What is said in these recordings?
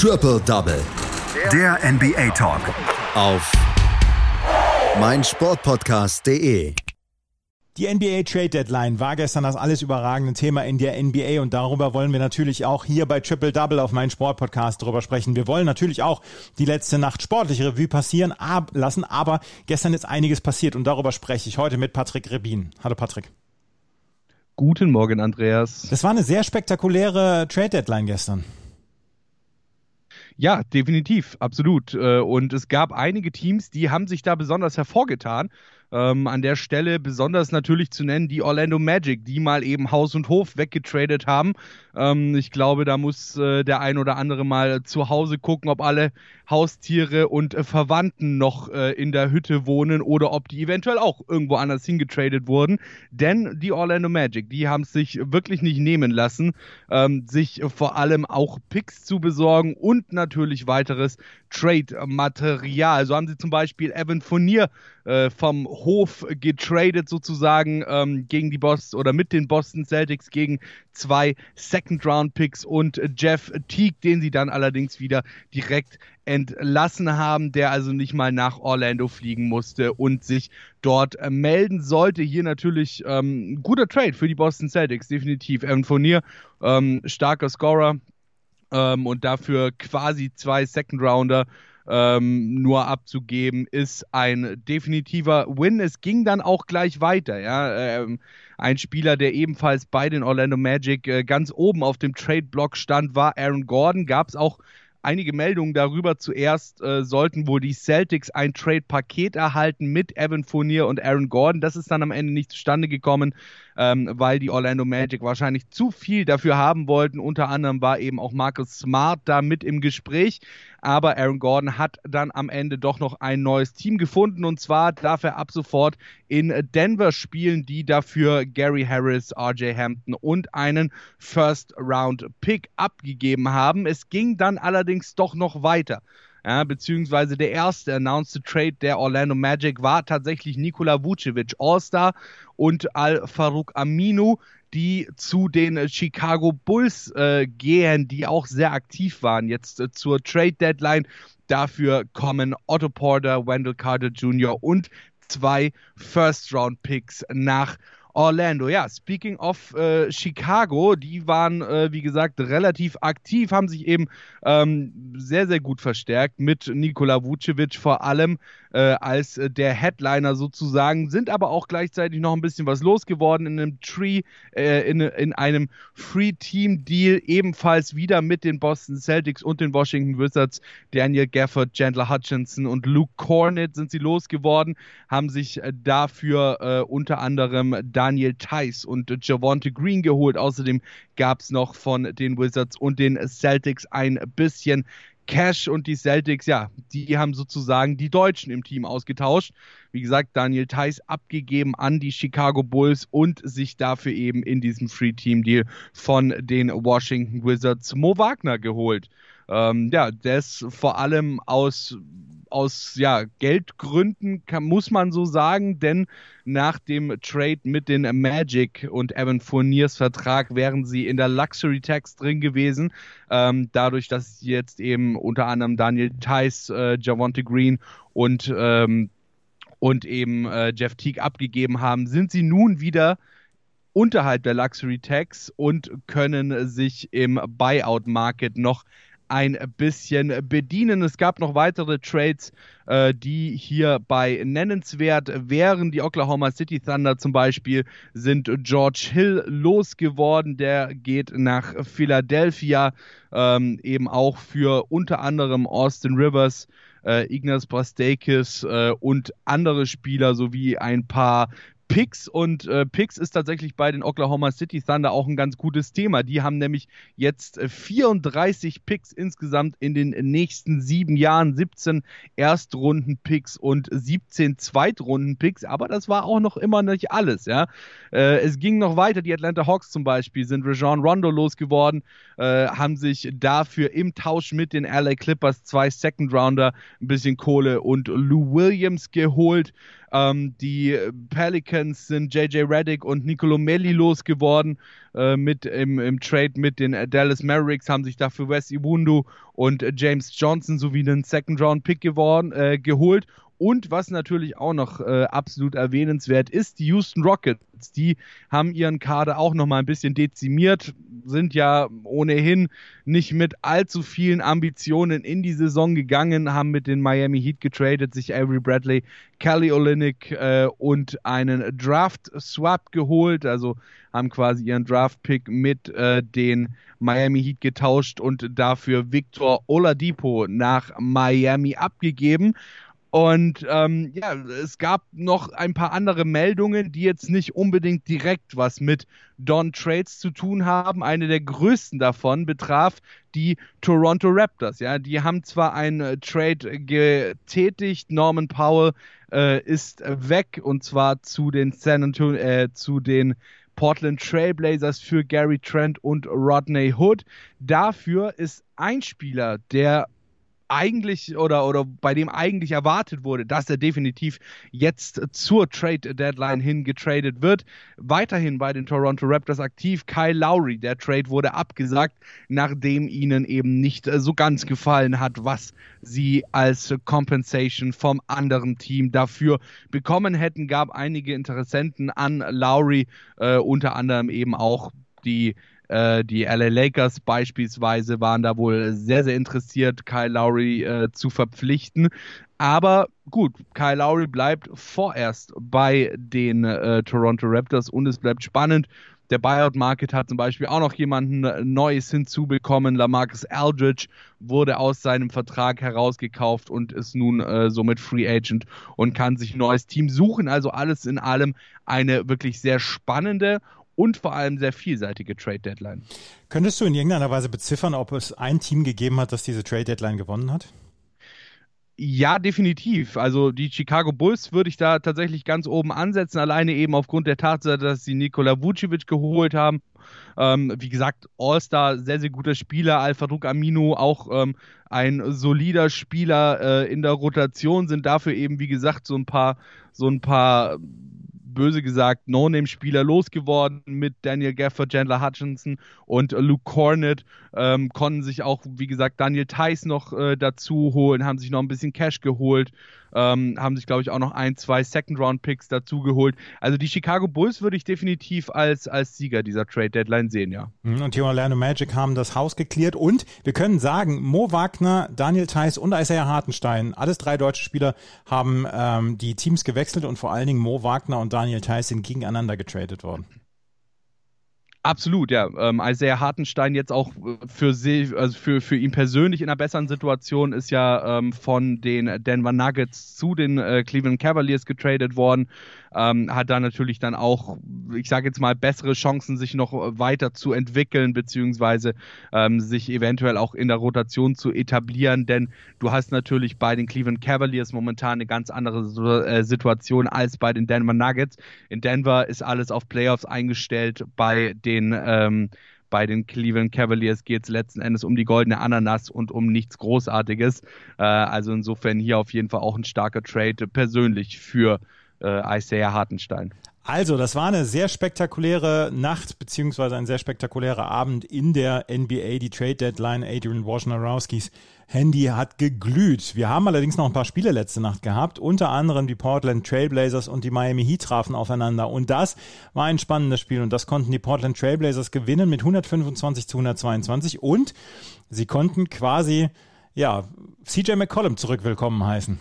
Triple Double. Der NBA Talk. Auf meinsportpodcast.de. Die NBA Trade Deadline war gestern das alles überragende Thema in der NBA und darüber wollen wir natürlich auch hier bei Triple Double auf meinen Sportpodcast drüber sprechen. Wir wollen natürlich auch die letzte Nacht sportliche Revue passieren ab lassen, aber gestern ist einiges passiert und darüber spreche ich heute mit Patrick Rebin. Hallo Patrick. Guten Morgen, Andreas. Das war eine sehr spektakuläre Trade Deadline gestern. Ja, definitiv, absolut. Äh, und es gab einige Teams, die haben sich da besonders hervorgetan. Ähm, an der Stelle besonders natürlich zu nennen die Orlando Magic, die mal eben Haus und Hof weggetradet haben. Ähm, ich glaube, da muss äh, der ein oder andere mal zu Hause gucken, ob alle Haustiere und äh, Verwandten noch äh, in der Hütte wohnen oder ob die eventuell auch irgendwo anders hingetradet wurden. Denn die Orlando Magic, die haben es sich wirklich nicht nehmen lassen, ähm, sich vor allem auch Picks zu besorgen und natürlich weiteres Trade-Material. So haben sie zum Beispiel Evan Fournier äh, vom Hof getradet sozusagen ähm, gegen die Boston oder mit den Boston Celtics gegen zwei Second-Round-Picks und Jeff Teague, den sie dann allerdings wieder direkt entlassen haben, der also nicht mal nach Orlando fliegen musste und sich dort melden sollte. Hier natürlich ähm, guter Trade für die Boston Celtics, definitiv. Evan Fournier, ähm, starker Scorer ähm, und dafür quasi zwei Second-Rounder ähm, nur abzugeben, ist ein definitiver Win. Es ging dann auch gleich weiter. Ja? Ähm, ein Spieler, der ebenfalls bei den Orlando Magic äh, ganz oben auf dem Trade-Block stand, war Aaron Gordon. Gab es auch einige Meldungen darüber. Zuerst äh, sollten wohl die Celtics ein Trade-Paket erhalten mit Evan Fournier und Aaron Gordon. Das ist dann am Ende nicht zustande gekommen ähm, weil die Orlando Magic wahrscheinlich zu viel dafür haben wollten. Unter anderem war eben auch Marcus Smart da mit im Gespräch. Aber Aaron Gordon hat dann am Ende doch noch ein neues Team gefunden und zwar darf er ab sofort in Denver spielen, die dafür Gary Harris, RJ Hampton und einen First Round Pick abgegeben haben. Es ging dann allerdings doch noch weiter ja, beziehungsweise der erste announced Trade der Orlando Magic war tatsächlich Nikola Vucevic, All-Star und Al-Farouk Aminu, die zu den Chicago Bulls äh, gehen, die auch sehr aktiv waren jetzt äh, zur Trade Deadline. Dafür kommen Otto Porter, Wendell Carter Jr. und zwei First-Round-Picks nach Orlando. Ja, speaking of äh, Chicago, die waren, äh, wie gesagt, relativ aktiv, haben sich eben ähm, sehr, sehr gut verstärkt mit Nikola Vucevic vor allem äh, als äh, der Headliner sozusagen, sind aber auch gleichzeitig noch ein bisschen was losgeworden in einem Tree, äh, in, in einem Free-Team-Deal, ebenfalls wieder mit den Boston Celtics und den Washington Wizards. Daniel Gafford, Chandler Hutchinson und Luke Cornett sind sie losgeworden, haben sich äh, dafür äh, unter anderem Daniel Tice und Javonte Green geholt. Außerdem gab es noch von den Wizards und den Celtics ein bisschen Cash und die Celtics, ja, die haben sozusagen die Deutschen im Team ausgetauscht. Wie gesagt, Daniel Theiss abgegeben an die Chicago Bulls und sich dafür eben in diesem Free Team Deal von den Washington Wizards Mo Wagner geholt. Ähm, ja, ist vor allem aus aus ja, Geldgründen kann, muss man so sagen, denn nach dem Trade mit den Magic und Evan Fourniers Vertrag wären sie in der Luxury Tax drin gewesen. Ähm, dadurch, dass jetzt eben unter anderem Daniel Tice, äh, Javonte Green und, ähm, und eben äh, Jeff Teague abgegeben haben, sind sie nun wieder unterhalb der Luxury Tax und können sich im Buyout Market noch ein bisschen bedienen. Es gab noch weitere Trades, äh, die hierbei nennenswert wären. Die Oklahoma City Thunder zum Beispiel sind George Hill losgeworden. Der geht nach Philadelphia, ähm, eben auch für unter anderem Austin Rivers. Äh, Ignaz Brastakis äh, und andere Spieler sowie ein paar Picks und äh, Picks ist tatsächlich bei den Oklahoma City Thunder auch ein ganz gutes Thema. Die haben nämlich jetzt 34 äh, Picks insgesamt in den nächsten sieben Jahren, 17 Erstrunden-Picks und 17 Zweitrunden-Picks, aber das war auch noch immer nicht alles, ja. Äh, es ging noch weiter, die Atlanta Hawks zum Beispiel sind Rajon Rondo losgeworden, äh, haben sich dafür im Tausch mit den LA Clippers zwei Second-Rounder, ein bisschen Kohle und Lou Williams geholt. Ähm, die Pelicans sind JJ Reddick und Nicolo Melli losgeworden äh, mit im, im, Trade mit den Dallas Mavericks, haben sich dafür Wes Iwundu und James Johnson sowie einen Second-Round-Pick äh, geholt und was natürlich auch noch äh, absolut erwähnenswert ist, die Houston Rockets, die haben ihren Kader auch noch mal ein bisschen dezimiert, sind ja ohnehin nicht mit allzu vielen Ambitionen in die Saison gegangen, haben mit den Miami Heat getradet, sich Avery Bradley, Kelly Olynyk äh, und einen Draft Swap geholt, also haben quasi ihren Draft Pick mit äh, den Miami Heat getauscht und dafür Victor Oladipo nach Miami abgegeben. Und ähm, ja, es gab noch ein paar andere Meldungen, die jetzt nicht unbedingt direkt was mit Don Trades zu tun haben. Eine der größten davon betraf die Toronto Raptors. Ja, die haben zwar einen äh, Trade getätigt, Norman Powell äh, ist weg und zwar zu den San Antonio, äh, zu den Portland Trailblazers für Gary Trent und Rodney Hood. Dafür ist ein Spieler, der eigentlich oder, oder bei dem eigentlich erwartet wurde, dass er definitiv jetzt zur Trade Deadline hin getradet wird. Weiterhin bei den Toronto Raptors aktiv Kyle Lowry. Der Trade wurde abgesagt, nachdem ihnen eben nicht so ganz gefallen hat, was sie als Compensation vom anderen Team dafür bekommen hätten. Gab einige Interessenten an Lowry, äh, unter anderem eben auch die äh, die LA Lakers beispielsweise waren da wohl sehr, sehr interessiert, Kyle Lowry äh, zu verpflichten. Aber gut, Kyle Lowry bleibt vorerst bei den äh, Toronto Raptors und es bleibt spannend. Der Buyout Market hat zum Beispiel auch noch jemanden Neues hinzubekommen. Lamarcus Aldridge wurde aus seinem Vertrag herausgekauft und ist nun äh, somit Free Agent und kann sich ein neues Team suchen. Also alles in allem eine wirklich sehr spannende und vor allem sehr vielseitige Trade Deadline. Könntest du in irgendeiner Weise beziffern, ob es ein Team gegeben hat, das diese Trade Deadline gewonnen hat? Ja, definitiv. Also die Chicago Bulls würde ich da tatsächlich ganz oben ansetzen, alleine eben aufgrund der Tatsache, dass sie Nikola Vucevic geholt haben. Ähm, wie gesagt, All-Star, sehr, sehr guter Spieler. Alpha-Druck Amino, auch ähm, ein solider Spieler äh, in der Rotation, sind dafür eben, wie gesagt, so ein paar, so ein paar böse gesagt No-Name-Spieler losgeworden mit Daniel Gafford, Chandler Hutchinson und Luke Cornett. Ähm, konnten sich auch, wie gesagt, Daniel Theiss noch äh, dazu holen, haben sich noch ein bisschen Cash geholt. Ähm, haben sich, glaube ich, auch noch ein, zwei Second-Round-Picks dazu geholt. Also die Chicago Bulls würde ich definitiv als, als Sieger dieser Trade-Deadline sehen, ja. Mhm, und die Orlando Magic haben das Haus geklärt und wir können sagen, Mo Wagner, Daniel Theiss und Isaiah Hartenstein, alles drei deutsche Spieler, haben ähm, die Teams gewechselt und vor allen Dingen Mo Wagner und Daniel Theiss sind gegeneinander getradet worden. Absolut, ja. Ähm, Isaiah Hartenstein jetzt auch äh, für, sie, also für, für ihn persönlich in einer besseren Situation ist ja ähm, von den Denver Nuggets zu den äh, Cleveland Cavaliers getradet worden ähm, hat da natürlich dann auch, ich sage jetzt mal, bessere Chancen, sich noch weiter zu entwickeln, beziehungsweise ähm, sich eventuell auch in der Rotation zu etablieren, denn du hast natürlich bei den Cleveland Cavaliers momentan eine ganz andere äh, Situation als bei den Denver Nuggets. In Denver ist alles auf Playoffs eingestellt, bei den ähm, bei den Cleveland Cavaliers geht es letzten Endes um die goldene Ananas und um nichts Großartiges. Äh, also insofern hier auf jeden Fall auch ein starker Trade persönlich für äh, Isaiah Hartenstein. Also, das war eine sehr spektakuläre Nacht beziehungsweise ein sehr spektakulärer Abend in der NBA. Die Trade Deadline, Adrian Wojnarowskis Handy hat geglüht. Wir haben allerdings noch ein paar Spiele letzte Nacht gehabt. Unter anderem die Portland Trailblazers und die Miami Heat trafen aufeinander. Und das war ein spannendes Spiel. Und das konnten die Portland Trailblazers gewinnen mit 125 zu 122. Und sie konnten quasi, ja, CJ McCollum zurück willkommen heißen.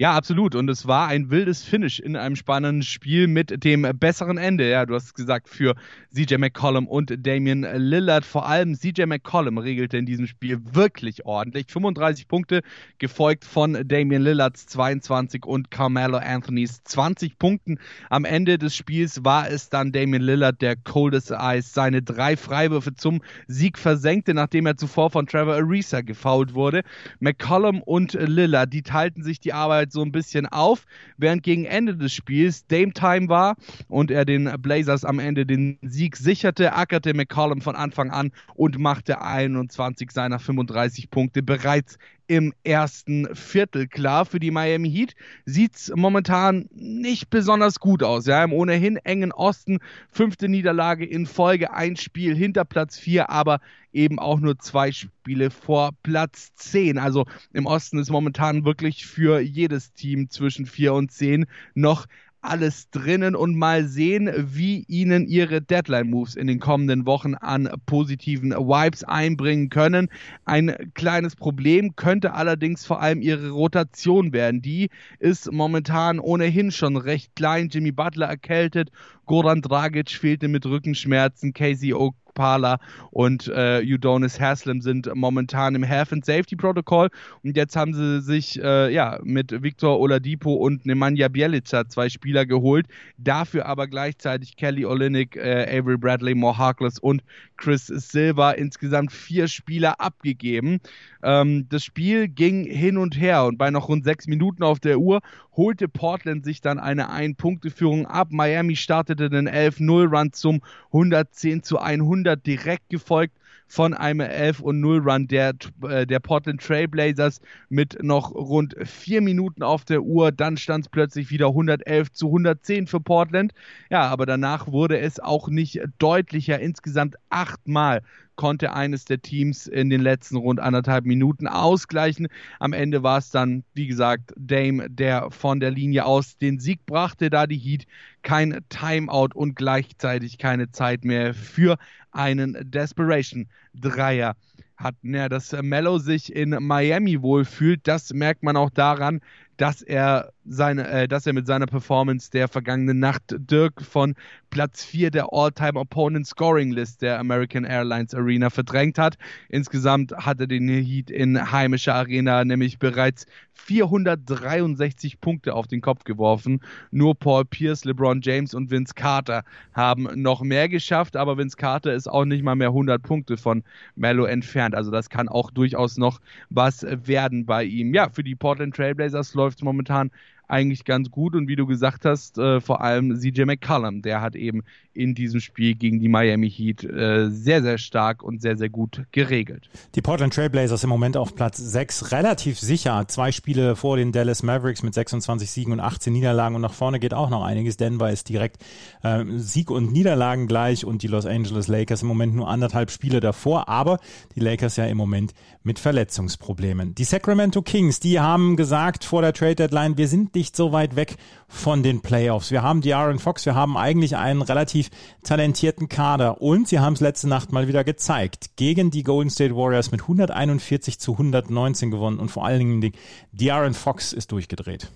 Ja, absolut. Und es war ein wildes Finish in einem spannenden Spiel mit dem besseren Ende. Ja, du hast gesagt, für CJ McCollum und Damian Lillard. Vor allem CJ McCollum regelte in diesem Spiel wirklich ordentlich. 35 Punkte, gefolgt von Damian Lillards 22 und Carmelo Anthonys 20 Punkten. Am Ende des Spiels war es dann Damian Lillard, der Coldest Eyes seine drei Freiwürfe zum Sieg versenkte, nachdem er zuvor von Trevor Ariza gefoult wurde. McCollum und Lillard, die teilten sich die Arbeit halt so ein bisschen auf, während gegen Ende des Spiels Dame Time war und er den Blazers am Ende den Sieg sicherte, ackerte McCollum von Anfang an und machte 21 seiner 35 Punkte bereits im ersten Viertel. Klar, für die Miami Heat sieht es momentan nicht besonders gut aus. Ja, im ohnehin engen Osten, fünfte Niederlage in Folge, ein Spiel hinter Platz vier, aber eben auch nur zwei Spiele vor Platz zehn. Also im Osten ist momentan wirklich für jedes Team zwischen vier und zehn noch alles drinnen und mal sehen, wie ihnen ihre Deadline-Moves in den kommenden Wochen an positiven Vibes einbringen können. Ein kleines Problem könnte allerdings vor allem ihre Rotation werden. Die ist momentan ohnehin schon recht klein. Jimmy Butler erkältet, Goran Dragic fehlte mit Rückenschmerzen, Casey Oak Parler und äh, Udonis Haslam sind momentan im Health and Safety Protocol und jetzt haben sie sich äh, ja mit Victor Oladipo und Nemanja Bjelica zwei Spieler geholt, dafür aber gleichzeitig Kelly Olynyk, äh, Avery Bradley, Mo Harkless und Chris Silva insgesamt vier Spieler abgegeben. Ähm, das Spiel ging hin und her und bei noch rund sechs Minuten auf der Uhr holte Portland sich dann eine Ein-Punkte-Führung ab. Miami startete den 11-0-Run zum 110 zu 100 direkt gefolgt von einem 11 und 0 Run der, äh, der Portland Trailblazers mit noch rund vier Minuten auf der Uhr. Dann stand es plötzlich wieder 111 zu 110 für Portland. Ja, aber danach wurde es auch nicht deutlicher. Insgesamt achtmal konnte eines der Teams in den letzten rund anderthalb Minuten ausgleichen. Am Ende war es dann, wie gesagt, Dame, der von der Linie aus den Sieg brachte, da die Heat kein Timeout und gleichzeitig keine Zeit mehr für einen Desperation Dreier hatten. Ja, dass Mello sich in Miami wohlfühlt, das merkt man auch daran, dass er seine, äh, dass er mit seiner Performance der vergangenen Nacht Dirk von Platz 4 der All-Time Opponent Scoring List der American Airlines Arena verdrängt hat. Insgesamt hat er den Heat in heimischer Arena nämlich bereits 463 Punkte auf den Kopf geworfen. Nur Paul Pierce, LeBron James und Vince Carter haben noch mehr geschafft, aber Vince Carter ist auch nicht mal mehr 100 Punkte von Mello entfernt. Also das kann auch durchaus noch was werden bei ihm. Ja, für die Portland Trailblazers läuft es momentan eigentlich ganz gut. Und wie du gesagt hast, äh, vor allem CJ McCollum, der hat eben in diesem Spiel gegen die Miami Heat äh, sehr, sehr stark und sehr, sehr gut geregelt. Die Portland Trailblazers im Moment auf Platz 6, relativ sicher. Zwei Spiele vor den Dallas Mavericks mit 26 Siegen und 18 Niederlagen. Und nach vorne geht auch noch einiges. Denver ist direkt äh, Sieg und Niederlagen gleich und die Los Angeles Lakers im Moment nur anderthalb Spiele davor. Aber die Lakers ja im Moment mit Verletzungsproblemen. Die Sacramento Kings, die haben gesagt vor der Trade Deadline, wir sind nicht so weit weg von den Playoffs. Wir haben die Aaron Fox, wir haben eigentlich einen relativ talentierten Kader und sie haben es letzte Nacht mal wieder gezeigt. Gegen die Golden State Warriors mit 141 zu 119 gewonnen und vor allen Dingen die Aaron Fox ist durchgedreht.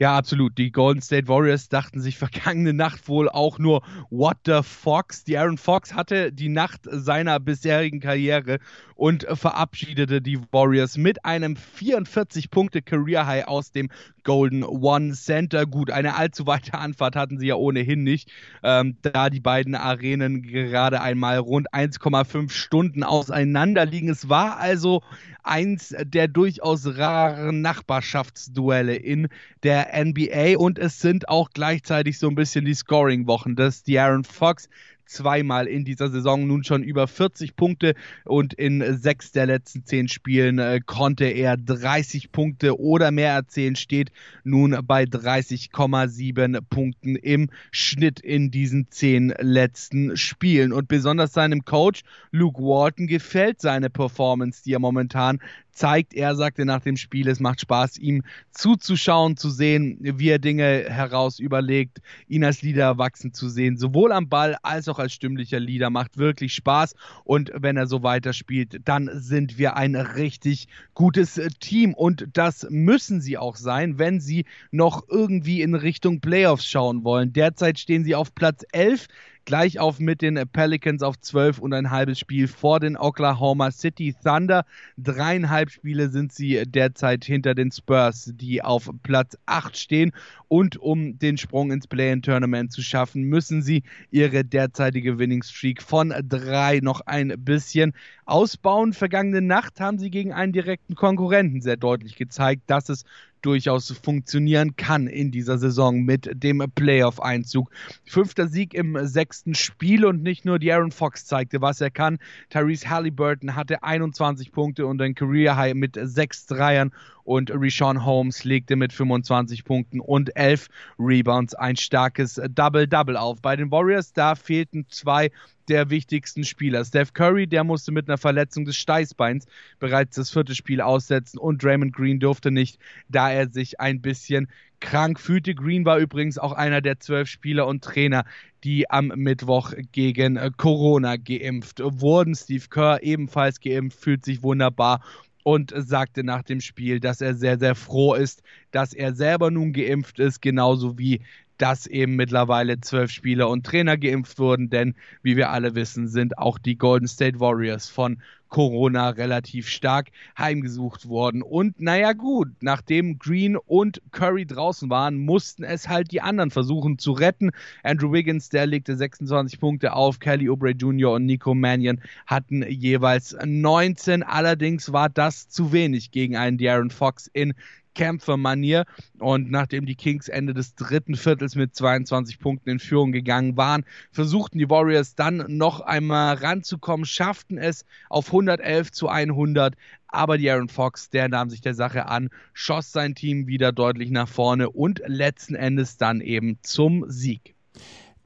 Ja, absolut. Die Golden State Warriors dachten sich vergangene Nacht wohl auch nur, what the Fox? Die Aaron Fox hatte die Nacht seiner bisherigen Karriere und verabschiedete die Warriors mit einem 44-Punkte-Career-High aus dem Golden One Center. Gut, eine allzu weite Anfahrt hatten sie ja ohnehin nicht, ähm, da die beiden Arenen gerade einmal rund 1,5 Stunden auseinander liegen. Es war also eins der durchaus raren Nachbarschaftsduelle in der NBA und es sind auch gleichzeitig so ein bisschen die Scoring-Wochen, dass die Aaron Fox zweimal in dieser Saison nun schon über 40 Punkte und in sechs der letzten zehn Spielen äh, konnte er 30 Punkte oder mehr erzielen, steht nun bei 30,7 Punkten im Schnitt in diesen zehn letzten Spielen. Und besonders seinem Coach Luke Walton gefällt seine Performance, die er momentan zeigt. Er sagte nach dem Spiel, es macht Spaß, ihm zuzuschauen, zu sehen, wie er Dinge heraus überlegt, ihn als Leader wachsen zu sehen, sowohl am Ball als auch als stimmlicher Leader. Macht wirklich Spaß. Und wenn er so weiterspielt, dann sind wir ein richtig gutes Team. Und das müssen sie auch sein, wenn sie noch irgendwie in Richtung Playoffs schauen wollen. Derzeit stehen sie auf Platz 11 gleich auf mit den Pelicans auf 12 und ein halbes Spiel vor den Oklahoma City Thunder. Dreieinhalb Spiele sind sie derzeit hinter den Spurs, die auf Platz 8 stehen. Und um den Sprung ins Play-in-Tournament zu schaffen, müssen sie ihre derzeitige Winning Streak von drei noch ein bisschen ausbauen. Vergangene Nacht haben sie gegen einen direkten Konkurrenten sehr deutlich gezeigt, dass es durchaus funktionieren kann in dieser Saison mit dem Playoff-Einzug. Fünfter Sieg im sechsten Spiel und nicht nur die Aaron Fox zeigte, was er kann. Tyrese Halliburton hatte 21 Punkte und ein Career High mit sechs Dreiern und Rishon Holmes legte mit 25 Punkten und 11 Rebounds ein starkes Double-Double auf. Bei den Warriors, da fehlten zwei der wichtigsten Spieler. Steph Curry, der musste mit einer Verletzung des Steißbeins bereits das vierte Spiel aussetzen und Draymond Green durfte nicht, da er sich ein bisschen krank fühlte. Green war übrigens auch einer der zwölf Spieler und Trainer, die am Mittwoch gegen Corona geimpft wurden. Steve Kerr ebenfalls geimpft, fühlt sich wunderbar und sagte nach dem Spiel, dass er sehr, sehr froh ist, dass er selber nun geimpft ist, genauso wie dass eben mittlerweile zwölf Spieler und Trainer geimpft wurden, denn wie wir alle wissen, sind auch die Golden State Warriors von Corona relativ stark heimgesucht worden. Und naja gut, nachdem Green und Curry draußen waren, mussten es halt die anderen versuchen zu retten. Andrew Wiggins, der legte 26 Punkte auf, Kelly Oubre Jr. und Nico Mannion hatten jeweils 19. Allerdings war das zu wenig gegen einen De'Aaron Fox in Kämpfermanier. Und nachdem die Kings Ende des dritten Viertels mit 22 Punkten in Führung gegangen waren, versuchten die Warriors dann noch einmal ranzukommen, schafften es auf 111 zu 100. Aber die Aaron Fox, der nahm sich der Sache an, schoss sein Team wieder deutlich nach vorne und letzten Endes dann eben zum Sieg.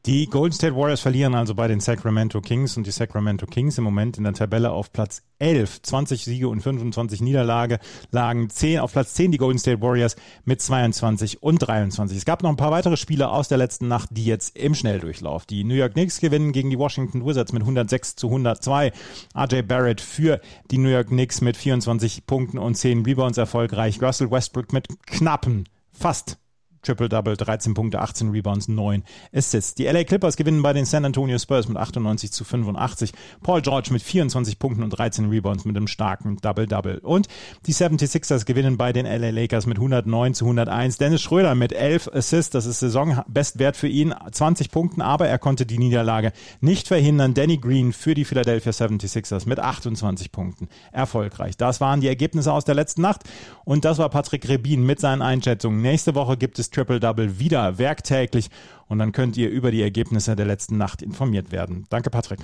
Die Golden State Warriors verlieren also bei den Sacramento Kings und die Sacramento Kings im Moment in der Tabelle auf Platz 11, 20 Siege und 25 Niederlage, lagen 10, auf Platz 10 die Golden State Warriors mit 22 und 23. Es gab noch ein paar weitere Spiele aus der letzten Nacht, die jetzt im Schnelldurchlauf. Die New York Knicks gewinnen gegen die Washington Wizards mit 106 zu 102. RJ Barrett für die New York Knicks mit 24 Punkten und 10 Rebounds erfolgreich. Russell Westbrook mit knappen, fast Triple-Double, 13 Punkte, 18 Rebounds, 9 Assists. Die LA Clippers gewinnen bei den San Antonio Spurs mit 98 zu 85. Paul George mit 24 Punkten und 13 Rebounds mit einem starken Double-Double. Und die 76ers gewinnen bei den LA Lakers mit 109 zu 101. Dennis Schröder mit 11 Assists, das ist Saisonbestwert für ihn, 20 Punkten, aber er konnte die Niederlage nicht verhindern. Danny Green für die Philadelphia 76ers mit 28 Punkten. Erfolgreich. Das waren die Ergebnisse aus der letzten Nacht und das war Patrick Rebin mit seinen Einschätzungen. Nächste Woche gibt es Triple-Double wieder werktäglich und dann könnt ihr über die Ergebnisse der letzten Nacht informiert werden. Danke, Patrick.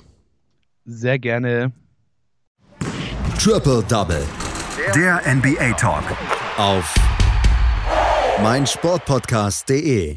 Sehr gerne. Triple-Double. Der NBA Talk. Auf meinsportpodcast.de